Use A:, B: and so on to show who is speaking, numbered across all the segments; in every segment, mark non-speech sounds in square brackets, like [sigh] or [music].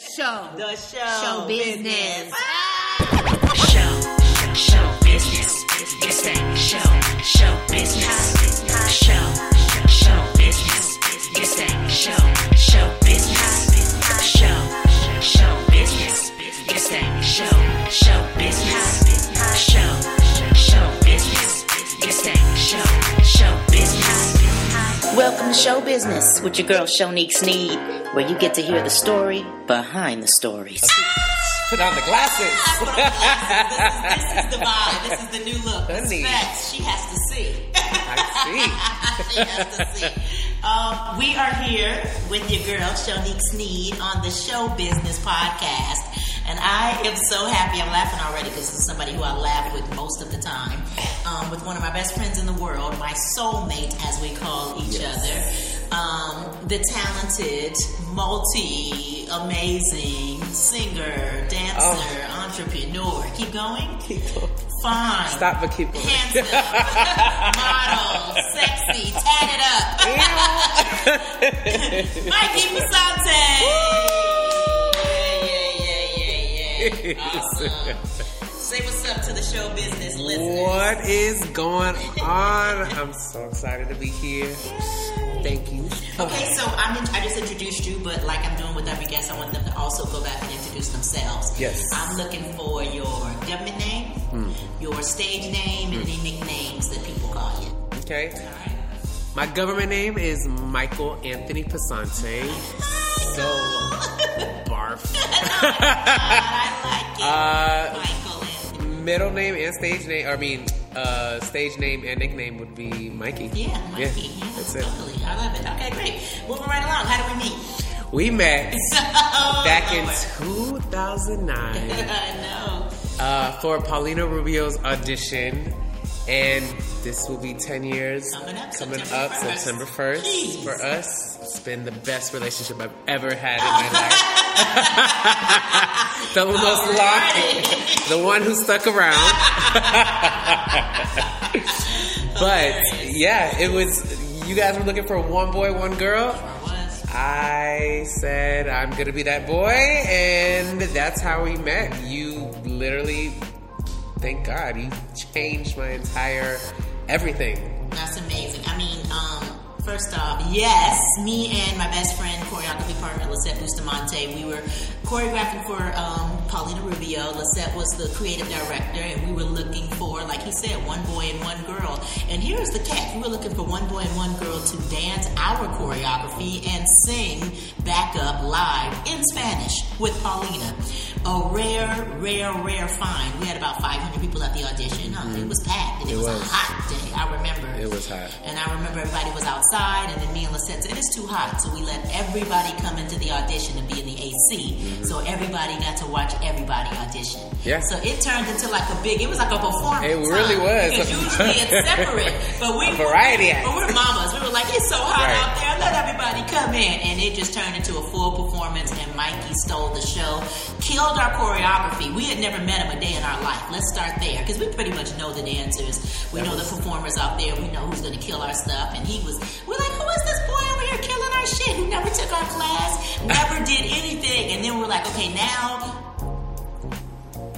A: show.
B: The show.
A: Show business.
C: Show, show business. It's that show, show business. Show, show Welcome to Show Business with your girl Shonique Sneed, where you get to hear the story behind the stories.
D: Put on the glasses.
B: This is the vibe. This is the new look. This
D: Honey.
B: facts. She has to see.
D: I see. [laughs]
B: she has to see. Um, we are here with your girl Shonique Sneed on the Show Business Podcast, and I am so happy. I'm laughing already because this is somebody who I laugh with most of the time. Um, with one of my best friends in the world, my soulmate, as we call each other. Um, the talented, multi, amazing singer, dancer, entrepreneur. Keep going. [laughs] Keep going. Fine.
D: Stop but keep going.
B: Handsome, [laughs] model, sexy, tatted up. [laughs] Mikey Awesome. Say what's up to the show business listeners.
D: What is going on? I'm so excited to be here. Thank you.
B: Okay, so I'm in, I just introduced you, but like I'm doing with every guest, I want them to also go back and introduce themselves.
D: Yes.
B: I'm looking for your government name, hmm. your stage name, and any hmm. nicknames that people call you.
D: Okay. My government name is Michael Anthony Pasante. So, barf. [laughs]
B: I like it.
D: Uh,
B: Michael and
D: Middle name and stage name, I mean, uh, stage name and nickname would be Mikey.
B: yeah, Mikey.
D: Yeah,
B: Yeah,
D: that's it.
B: I love it. Okay, great. Moving right along. How do we meet?
D: We met [laughs]
B: Oh,
D: back in 2009. [laughs]
B: I know.
D: uh, for Paulina Rubio's audition, and this will be 10 years
B: Coming up
D: coming
B: September
D: up
B: 1st.
D: September 1st
B: Jeez.
D: for us. It's been the best relationship I've ever had in [laughs] my life. [laughs] the most
B: Alrighty.
D: long, the one who stuck around. [laughs] but yeah, it was. You guys were looking for one boy, one girl.
B: I.
D: I said I'm gonna be that boy, and that's how we met. You literally, thank God, you changed my entire everything.
B: That's amazing. I mean, um, first off, yes, me and my best friend, choreography partner Lisette Bustamante, we were choreographing for um, Paulina Rubio. Lisette was the creative director, and we were looking for, like he said, one boy and one girl. And here's the catch: we were looking for one boy and one girl to dance our choreography and sing backup live in Spanish with Paulina. A rare, rare, rare find. We had about 500 people at the audition. Um, It was packed, and it,
D: It
B: was, a hot day. I remember.
D: It was hot.
B: And I remember everybody was outside, and then me and Lisette said, It's too hot. So we let everybody come into the audition and be in the AC. So everybody got to watch everybody audition.
D: Mm-hmm. Yeah.
B: So it turned into like a big, it was like a performance.
D: It really
B: huh?
D: was.
B: Because usually it's [laughs] separate. But we
D: A variety.
B: But we're mamas. We were like, It's so hot
D: Right.
B: out there. Let everybody come in. And it just turned into a full performance, and Mikey stole the show, killed our choreography. We had never met him a day in our life. Let's start there. Because we pretty much know the dancers. We know the performers out there. We know who's going to kill our stuff. And he was, we're like, who is this boy over here killing our shit who never took our class, never did anything? And then we're like, okay, now,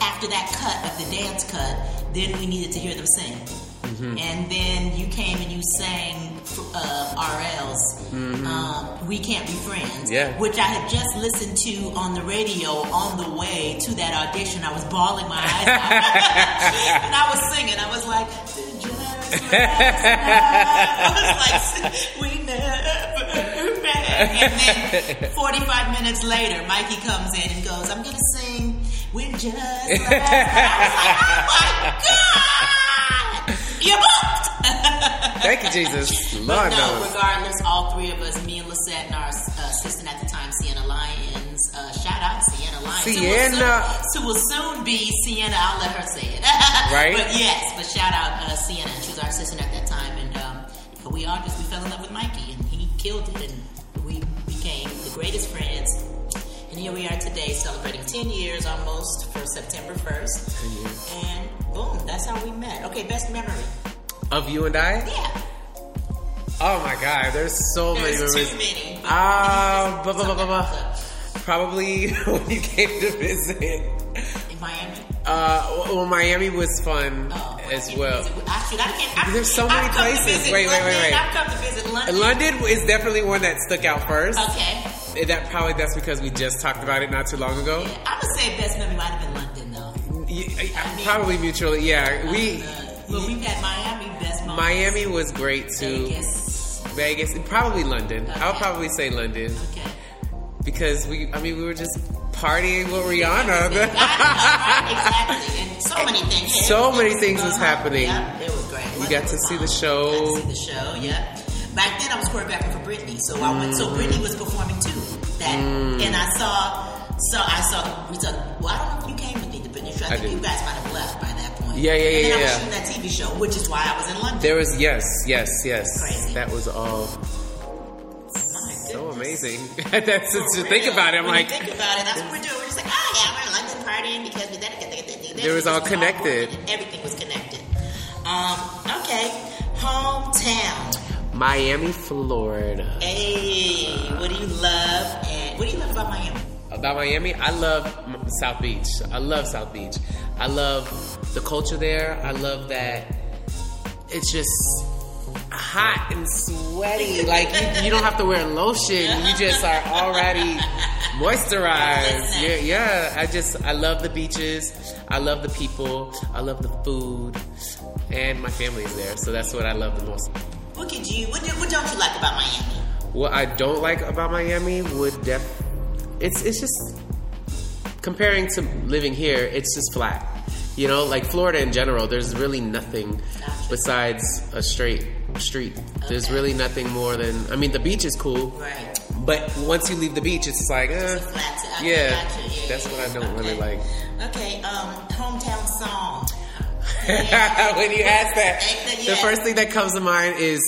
B: after that cut of the dance cut, then we needed to hear them sing. Mm-hmm. And then you came and you sang uh, RL's um, We Can't Be Friends,
D: Yeah.
B: which I had just listened to on the radio on the way to that audition. I was bawling my eyes out. [laughs] and I was singing. I was like, "Just last night." I was like, we never met. And then 45 minutes later, Mikey comes in and goes, I'm going to sing We Just Last I was like, oh my God! You're booked!
D: Thank you, Jesus. Lord
B: But no,
D: knows.
B: regardless, all three of us, me and Lisette and our uh, assistant at the time, Sienna Lyons, uh, shout out Sienna Lyons. who will
D: Sienna.
B: soon- Who will soon be Sienna, I'll let her say it. [laughs]
D: Right.
B: But yes, but shout out uh, Sienna. She was our assistant at that time. And um, we all just, we fell in love with Mikey and he killed it. And we became the greatest friends. And here we are today celebrating 10 years almost for September 1st. And boom, that's how we met. Okay, best memory.
D: Of you and I?
B: Yeah.
D: Oh my God, there's so many
B: There's
D: memories.
B: too many.
D: Ah, blah, blah, blah, blah, blah. Probably [laughs] when you came to visit.
B: In Miami.
D: Uh, well, Miami was fun
B: Oh,
D: as well.
B: Actually, I can't. I,
D: There's so many
B: I've come to
D: places. Wait, wait, wait, wait.
B: I've come to visit London.
D: London is definitely one that stuck out first.
B: Okay.
D: And that probably that's because we just talked about it not too long ago.
B: I would say best memory might have been London though.
D: Y- I- Probably mutually, yeah. We
B: Uh, well, we've had Miami.
D: Miami was great too.
B: Vegas.
D: Vegas, probably London. I'll probably say London
B: Okay.
D: because we. I mean, we were just partying with Rihanna. [laughs]
B: exactly. And so many things.
D: So
B: everything
D: many things was
B: uh-huh.
D: happening.
B: Yeah, it was great.
D: You got to see the show.
B: Got to see the show. Yeah. Back then, I was choreographing for Britney, so I went. So Britney was performing too. That,
D: Mm.
B: and I saw. So I saw. We saw. Well, I don't know if you came with me to Britney. I
D: I
B: think you guys might have left by point.
D: Yeah, yeah,
B: and
D: yeah,
B: I was
D: yeah.
B: shooting that TV show, which is why I was in London.
D: there was yes, yes, yes.
B: Crazy.
D: That was all so amazing. [laughs] That's to think about it. I'm
B: When
D: like,
B: think about it, that's what we're doing. We're just like, oh yeah, we're in London partying because we did it.
D: There was all connected.
B: Everything was connected. Um, okay, hometown.
D: Miami, Florida.
B: Hey, what do you love? And what do you love about Miami?
D: About Miami, I love South Beach. I love South Beach. I love the culture there. I love that it's just hot and sweaty. Like you, you don't have to wear lotion. You just are already moisturized. Yeah, yeah. I just I love the beaches. I love the people. I love the food, and my family is there. So that's what I love the most.
B: What could you? What, do, what don't you like about Miami?
D: What I don't like about Miami would def it's it's just comparing to living here, it's just flat. You know, like Florida in general, there's really nothing besides a straight street. There's really nothing more than I mean the beach is cool,
B: Right.
D: but once you leave the beach it's like eh. Yeah,
B: yeah.
D: that's what I don't really like.
B: Okay. Um, hometown song. [laughs]
D: when you ask that,
B: Yeah.
D: the first thing that comes to mind is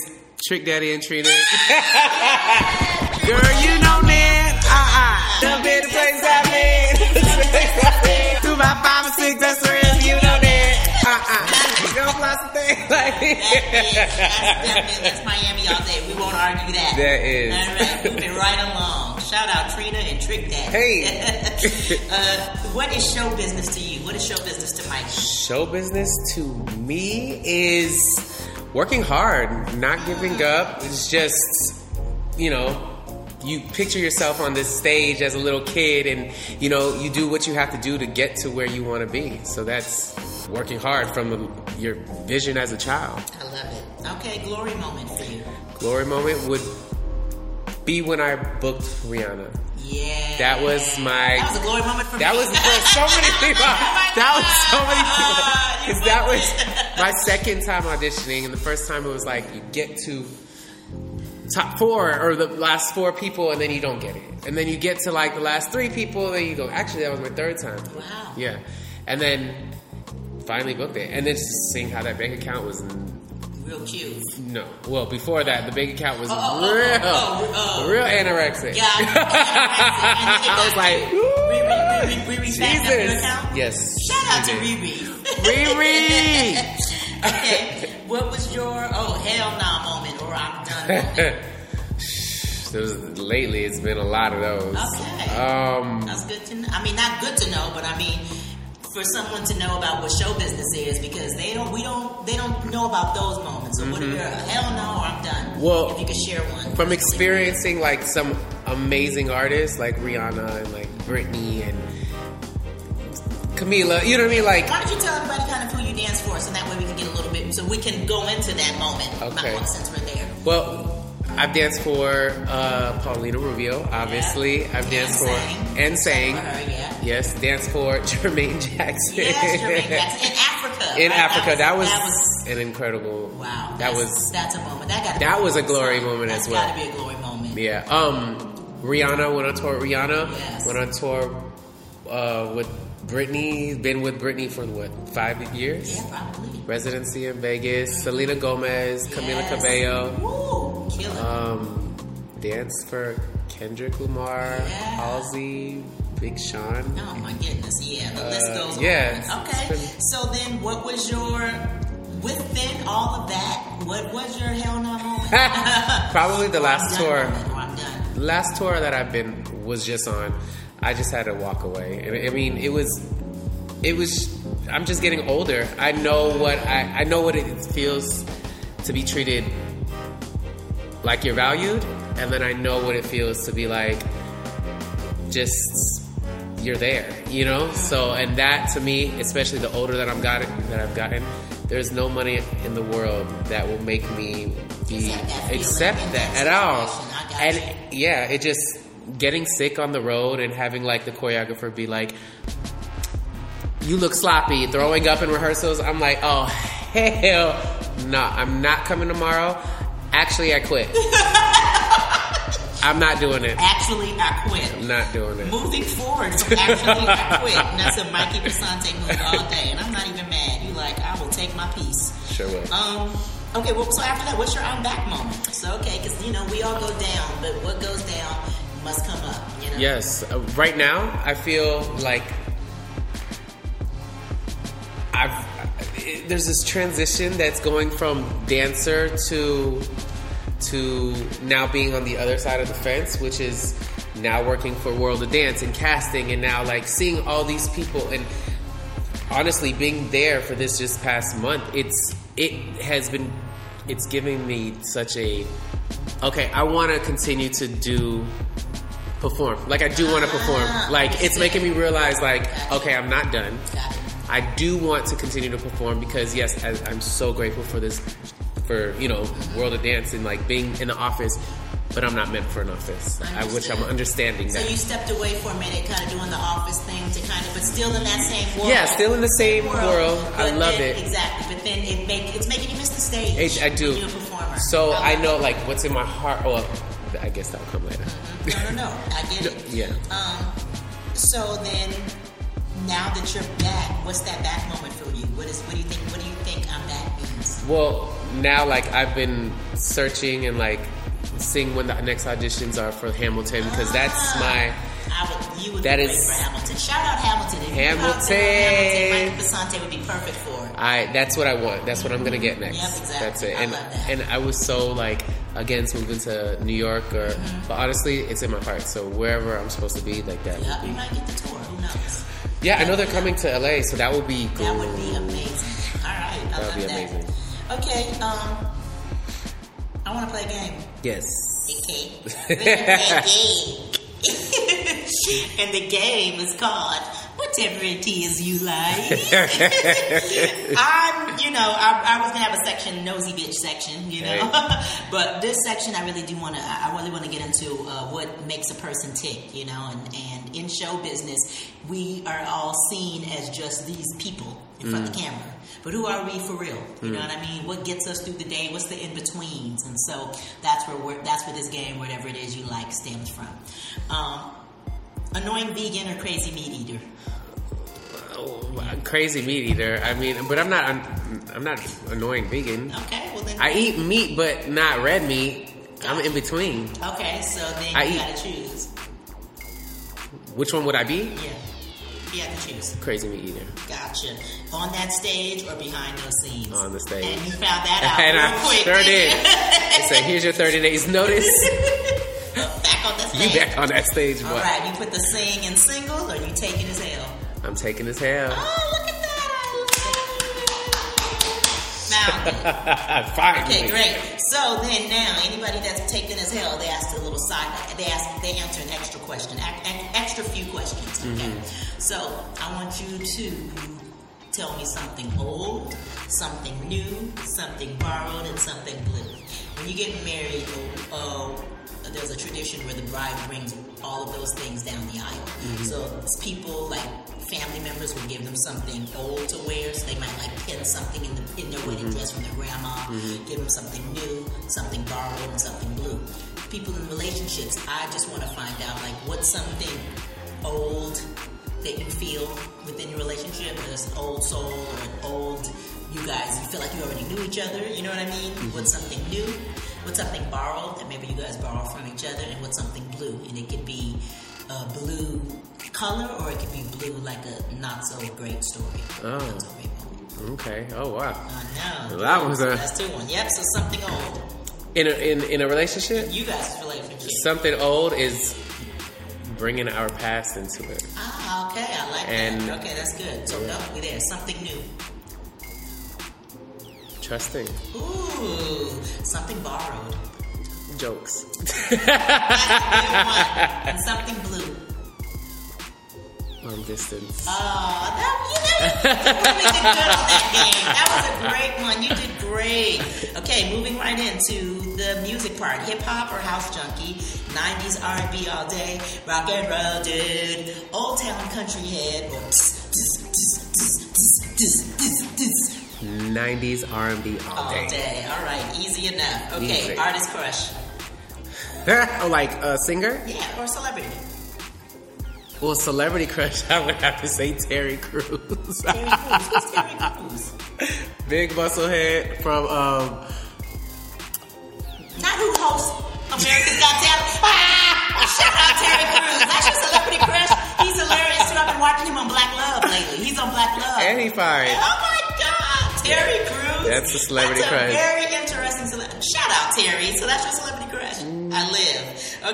D: Trick Daddy and Trina. [laughs] [laughs] Girl, you know that. Uh-uh. The better place I've been. Two by five or six best friends, Know lots [laughs] like
B: That is, that's that's Miami all day. We won't argue that.
D: That is.
B: All right, moving right along. Shout out Trina and Trick Daddy.
D: Hey. [laughs]
B: uh, what is show business to you? What is show business to Mike?
D: Show business to me is working hard, not giving up. It's just, you know, you picture yourself on this stage as a little kid and, you know, you do what you have to do to get to where you want to be. So that's working hard from the, your vision as a child.
B: I love it. Okay, glory moment for you.
D: Glory moment would be when I booked Rihanna.
B: Yeah.
D: That was my
B: That was a glory moment for
D: That
B: me.
D: was for so many [laughs] people. Oh that was so many people. Because that was my second time auditioning, and the first time it was like you get to top four or the last four people, and then you don't get it, and then you get to like the last three people, and then you go. Actually, that was my third time.
B: Wow.
D: Yeah, and then finally booked it, and then just seeing how that bank account was.
B: Real cute.
D: No, well, before that, the bank account was
B: Oh, oh, oh,
D: real,
B: oh, oh. [laughs]
D: real anorexic.
B: Yeah. I [laughs]
D: was like,
B: Riri, Riri, Riri, backed up your
D: Jesus. Yes.
B: Shout out to Riri.
D: Riri. [laughs]
B: okay. What was your oh hell nah moment or I'm done moment?
D: There was lately. It's been a lot of those.
B: Okay.
D: Um,
B: That's good to know. I mean, not good to know, but I mean, for someone to know about what show business is because they don't, we don't, they don't know about those moments. So what are your hell no or I'm done?
D: Mm-hmm. Well,
B: if you could share one
D: from experiencing like some amazing artists like Rihanna and like Britney and Camila, you know what I mean? Like,
B: Why don't you tell everybody kind of who you dance for, so that way we can get a little bit, so we can go into that moment.
D: Okay.
B: Since we're there.
D: well, I've danced for uh, Paulina Rubio, obviously.
B: Yeah.
D: I've danced
B: And
D: for
B: sang.
D: and sang.
B: Her, yeah.
D: Yes, danced for [laughs] Jermaine Jackson.
B: Yes, Jermaine Jackson. In Africa.
D: In
B: right?
D: Africa, that was,
B: that was
D: an incredible.
B: wow.
D: That was
B: that's a moment. That got
D: that was a glory moment
B: That's
D: as well.
B: Got to be a glory moment.
D: Yeah. Um, Rihanna went on tour. Rihanna
B: Yes.
D: went on tour uh, with Britney. Been with Britney for what five years?
B: Yeah, probably.
D: Residency in Vegas. Selena Gomez, Camila
B: Yes.
D: Cabello.
B: Woo, killing.
D: Um, dance for Kendrick Lamar,
B: Yeah.
D: Halsey, Big Sean.
B: Oh my goodness, yeah, the list
D: Uh,
B: goes
D: yeah,
B: on. Okay, so then what was your, within all of that, what was your hell no moment? [laughs]
D: Probably the [laughs] last
B: I'm
D: tour. last tour that I've been was just on. I just had to walk away. I mean, it was, it was. I'm just getting older. I know what I, I know what it feels to be treated like you're valued, and then I know what it feels to be like just you're there, you know. So, and that to me, especially the older that I'm gotten, that I've gotten, there's no money in the world that will make me be
B: Accept that feeling
D: accept
B: in
D: that at all.
B: situation. I got
D: And yeah, it just getting sick on the road and having like the choreographer be like, "You look sloppy," throwing up in rehearsals. I'm like, "Oh [laughs] hell no! I'm not coming tomorrow." Actually, I quit. I'm not doing it.
B: Actually, I quit.
D: I'm not doing it.
B: Moving forward, from actually I quit. And that's a Mikey Basante move all day. And I'm not even mad. You like, I will take my piece.
D: Sure will.
B: Um, okay, well, so after that, what's your I'm back moment? So, okay, because, you know, we all go down, but what goes down must come up, you know?
D: Yes. Uh, right now, I feel like I've. There's this transition that's going from dancer to to now being on the other side of the fence, which is now working for World of Dance and casting, and now like seeing all these people and honestly being there for this just past month. It's it has been it's giving me such a okay. I want to continue to do perform. Like I do want to perform.
B: Ah,
D: Like it's making me realize like okay, I'm not done. I do want to continue to perform because yes, I'm so grateful for this, for you know, World of Dance and like being in the office, but I'm not meant for an office.
B: I
D: I, wish I'm
B: understand.
D: understanding
B: So
D: that.
B: you stepped away for a minute, kind of doing the office thing to kind of, but still in that same world.
D: Yeah, still in the same world. I love
B: then-
D: it.
B: Exactly, but then it make, it's making you miss the stage.
D: It- I do.
B: You're a performer.
D: So
B: love
D: I know
B: it.
D: like what's in my heart. Well, I guess that'll come later.
B: No, no, no. I get it. [laughs]
D: Yeah.
B: Um. So then, now that you're back, what's that back moment for you? What is? What do you think? What do you think I'm back means?
D: Well, now like I've been searching and like seeing when the next auditions are for Hamilton because that's
B: Ah,
D: my
B: I would. You would
D: That
B: be great for Hamilton. Shout out Hamilton. If
D: Hamilton.
B: Hamilton, Mike Basante would be perfect for it.
D: I that's what I want. That's what I'm gonna get next.
B: Yep, exactly.
D: That's it.
B: I
D: And
B: love that.
D: and I was so like against moving to New York or
B: Mm-hmm.
D: but honestly it's in my heart. So wherever I'm supposed to be, like that
B: Yeah, you might get the tour. Who knows?
D: Yeah, I know they're coming to LA, so that would be cool.
B: That would be amazing. All right, I
D: That would be
B: that.
D: amazing.
B: Okay, um, I want to play a game.
D: Yes.
B: Okay, we're gonna play a game, [laughs] and the game is called whatever it is you like. [laughs] I'm, you know, I, I was gonna have a section, nosy bitch section, you know, [laughs] but this section I really do want to, I I really want to get into uh, what makes a person tick, you know, and, and in show business, we are all seen as just these people in front of the mm. camera. But who are we for real? You know mm. what I mean? What gets us through the day? What's the in betweens? And so that's where we're, that's where this game, whatever it is you like, stems from. Um, annoying vegan or crazy meat eater?
D: Oh, crazy meat eater. I mean, but I'm not. I'm, I'm not annoying vegan.
B: Okay, well then.
D: I eat meat, but not red meat. I'm in between.
B: Okay, so then
D: I
B: you
D: eat-
B: gotta choose.
D: Which one would I be?
B: Yeah, you have to choose.
D: Crazy meat eater.
B: Gotcha. On that stage or behind those scenes?
D: On the stage.
B: And you found that [laughs] out
D: and
B: real
D: I
B: quick.
D: sure did. so here's your 30 days notice. [laughs]
B: back on the
D: You back on that stage, boy.
B: All right, you put the sing in single or you taking as hell?
D: I'm taking his hell.
B: Oh, look at that! Now,
D: Finally.
B: Okay, great. So then now, anybody that's taken as hell, they ask a little side. They ask, they answer an extra question, ac- extra few questions. Okay.
D: Mm-hmm.
B: So I want you to tell me something old, something new, something borrowed, and something blue. When you get married, uh, there's a tradition where the bride brings all of those things down the aisle.
D: Mm-hmm.
B: So people like family members would give them something old to wear, so they might like pin something in the in their wedding mm-hmm. dress from their grandma. Mm-hmm. Give them something new, something borrowed, and something blue. People in relationships, I just want to find out like what's something old that you feel within your relationship, whether it's an old soul or an old you guys, you feel like you already knew each other, you know what I mean? Mm-hmm. What's something new? What's something borrowed that maybe you guys borrow from each other? And what's something blue? And it could be a blue color or it could be blue like a not so great story.
D: Oh.
B: Not so great moment.
D: Okay. Oh wow.
B: I know.
D: That was a-
B: That's two one. Yep, so something old.
D: In a in, in a relationship,
B: You guys' relationship.
D: something old is bringing our past into it.
B: Ah, okay, I like
D: And-
B: that. Okay, that's good. So no, we there. Something new.
D: Trusting
B: Ooh, something borrowed.
D: jokes.
B: That's a good one. And something blue.
D: Long distance.
B: Oh, that you know, you really did good on that game. That was a great one. You did great. Okay, moving right into the music part. Hip hop or house junkie? 90s R&B all day. Rock and roll, dude. Old town country head. Or
D: 90s R&B all
B: all
D: day.
B: day. All right, easy enough. Okay,
D: Easy.
B: artist crush.
D: oh, [laughs] like a singer?
B: Yeah, or celebrity.
D: Well, celebrity crush, [laughs] I would have to say Terry Crews.
B: Terry Crews. Who's Terry Crews? [laughs]
D: Big muscle head from um
B: Not who hosts America's Got Talent. Ah! Shout out Terry Crews. That's your celebrity crush. He's hilarious too. I've been watching him on Black Love lately. He's on Black Love.
D: and he fired.
B: Oh my Terry Crews.
D: That's a celebrity
B: That's a
D: crush.
B: very interesting celebrity. Shout out Terry. So that's your celebrity crush. I live.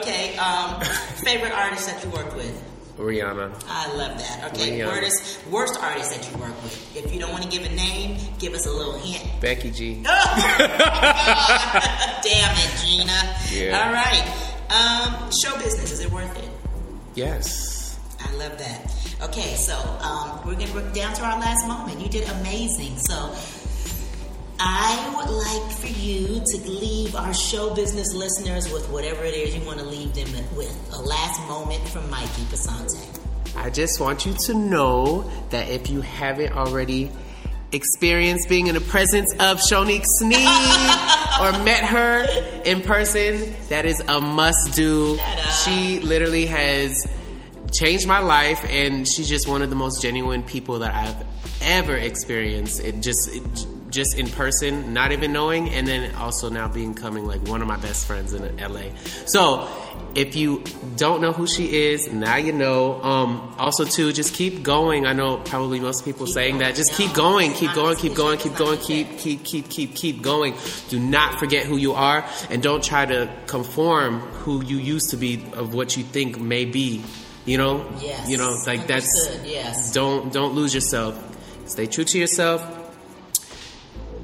B: Okay. Um, [laughs] favorite artist that you worked with.
D: Rihanna.
B: I love that. Okay. Worst, worst artist that you work with. If you don't want to give a name, give us a little hint.
D: Becky G. [laughs]
B: Oh, Damn it, Gina.
D: Yeah.
B: All right. Um, show business, is it worth it?
D: Yes.
B: I love that. Okay, so um, we're getting we're down to our last moment. You did amazing. So I would like for you to leave our show business listeners with whatever it is you want to leave them with. A last moment from Mikey Pasante.
D: I just want you to know that if you haven't already experienced being in the presence of Shonique Sneed [laughs] or met her in person, that is a must do. She literally has changed my life and she's just one of the most genuine people that I've ever experienced. It just it, just in person, not even knowing, and then also now becoming like one of my best friends in LA. So if you don't know who she is, now you know. Um, also, too, just keep going. I know probably most people
B: Keep
D: saying that. Just keep going, keep going, keep going, keep going, keep keep keep keep keep going. Do not forget who you are, and don't try to conform who you used to be of what you think may be. You know,
B: Yes.
D: you know, like that's
B: yes.
D: don't don't lose yourself. Stay true to yourself.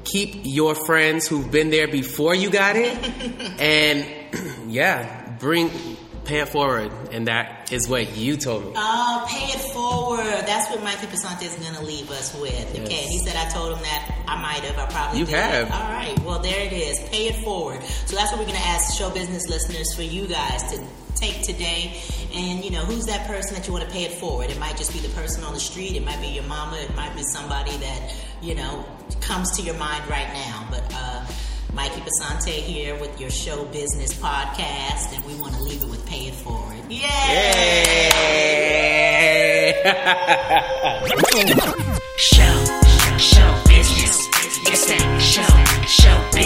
D: Keep your friends who've been there before you got it, [laughs] and [clears throat] yeah, bring pay it forward, and that is what you told me.
B: Oh, pay it forward. That's what Mikey Pasante is going to leave us with. Okay,
D: Yes.
B: he said I told him that. I might have. I probably
D: You
B: did.
D: have.
B: All right. Well, there it is. Pay it forward. So that's what we're going to ask show business listeners for you guys to take today? And you know who's that person that you want to pay it forward? It might just be the person on the street. It might be your mama. It might be somebody that you know comes to your mind right now. But uh, mikey pasante here with your show business podcast and we want to leave it with pay it forward. Yay!
D: Yay! [laughs] show show business.
C: Yes that show show.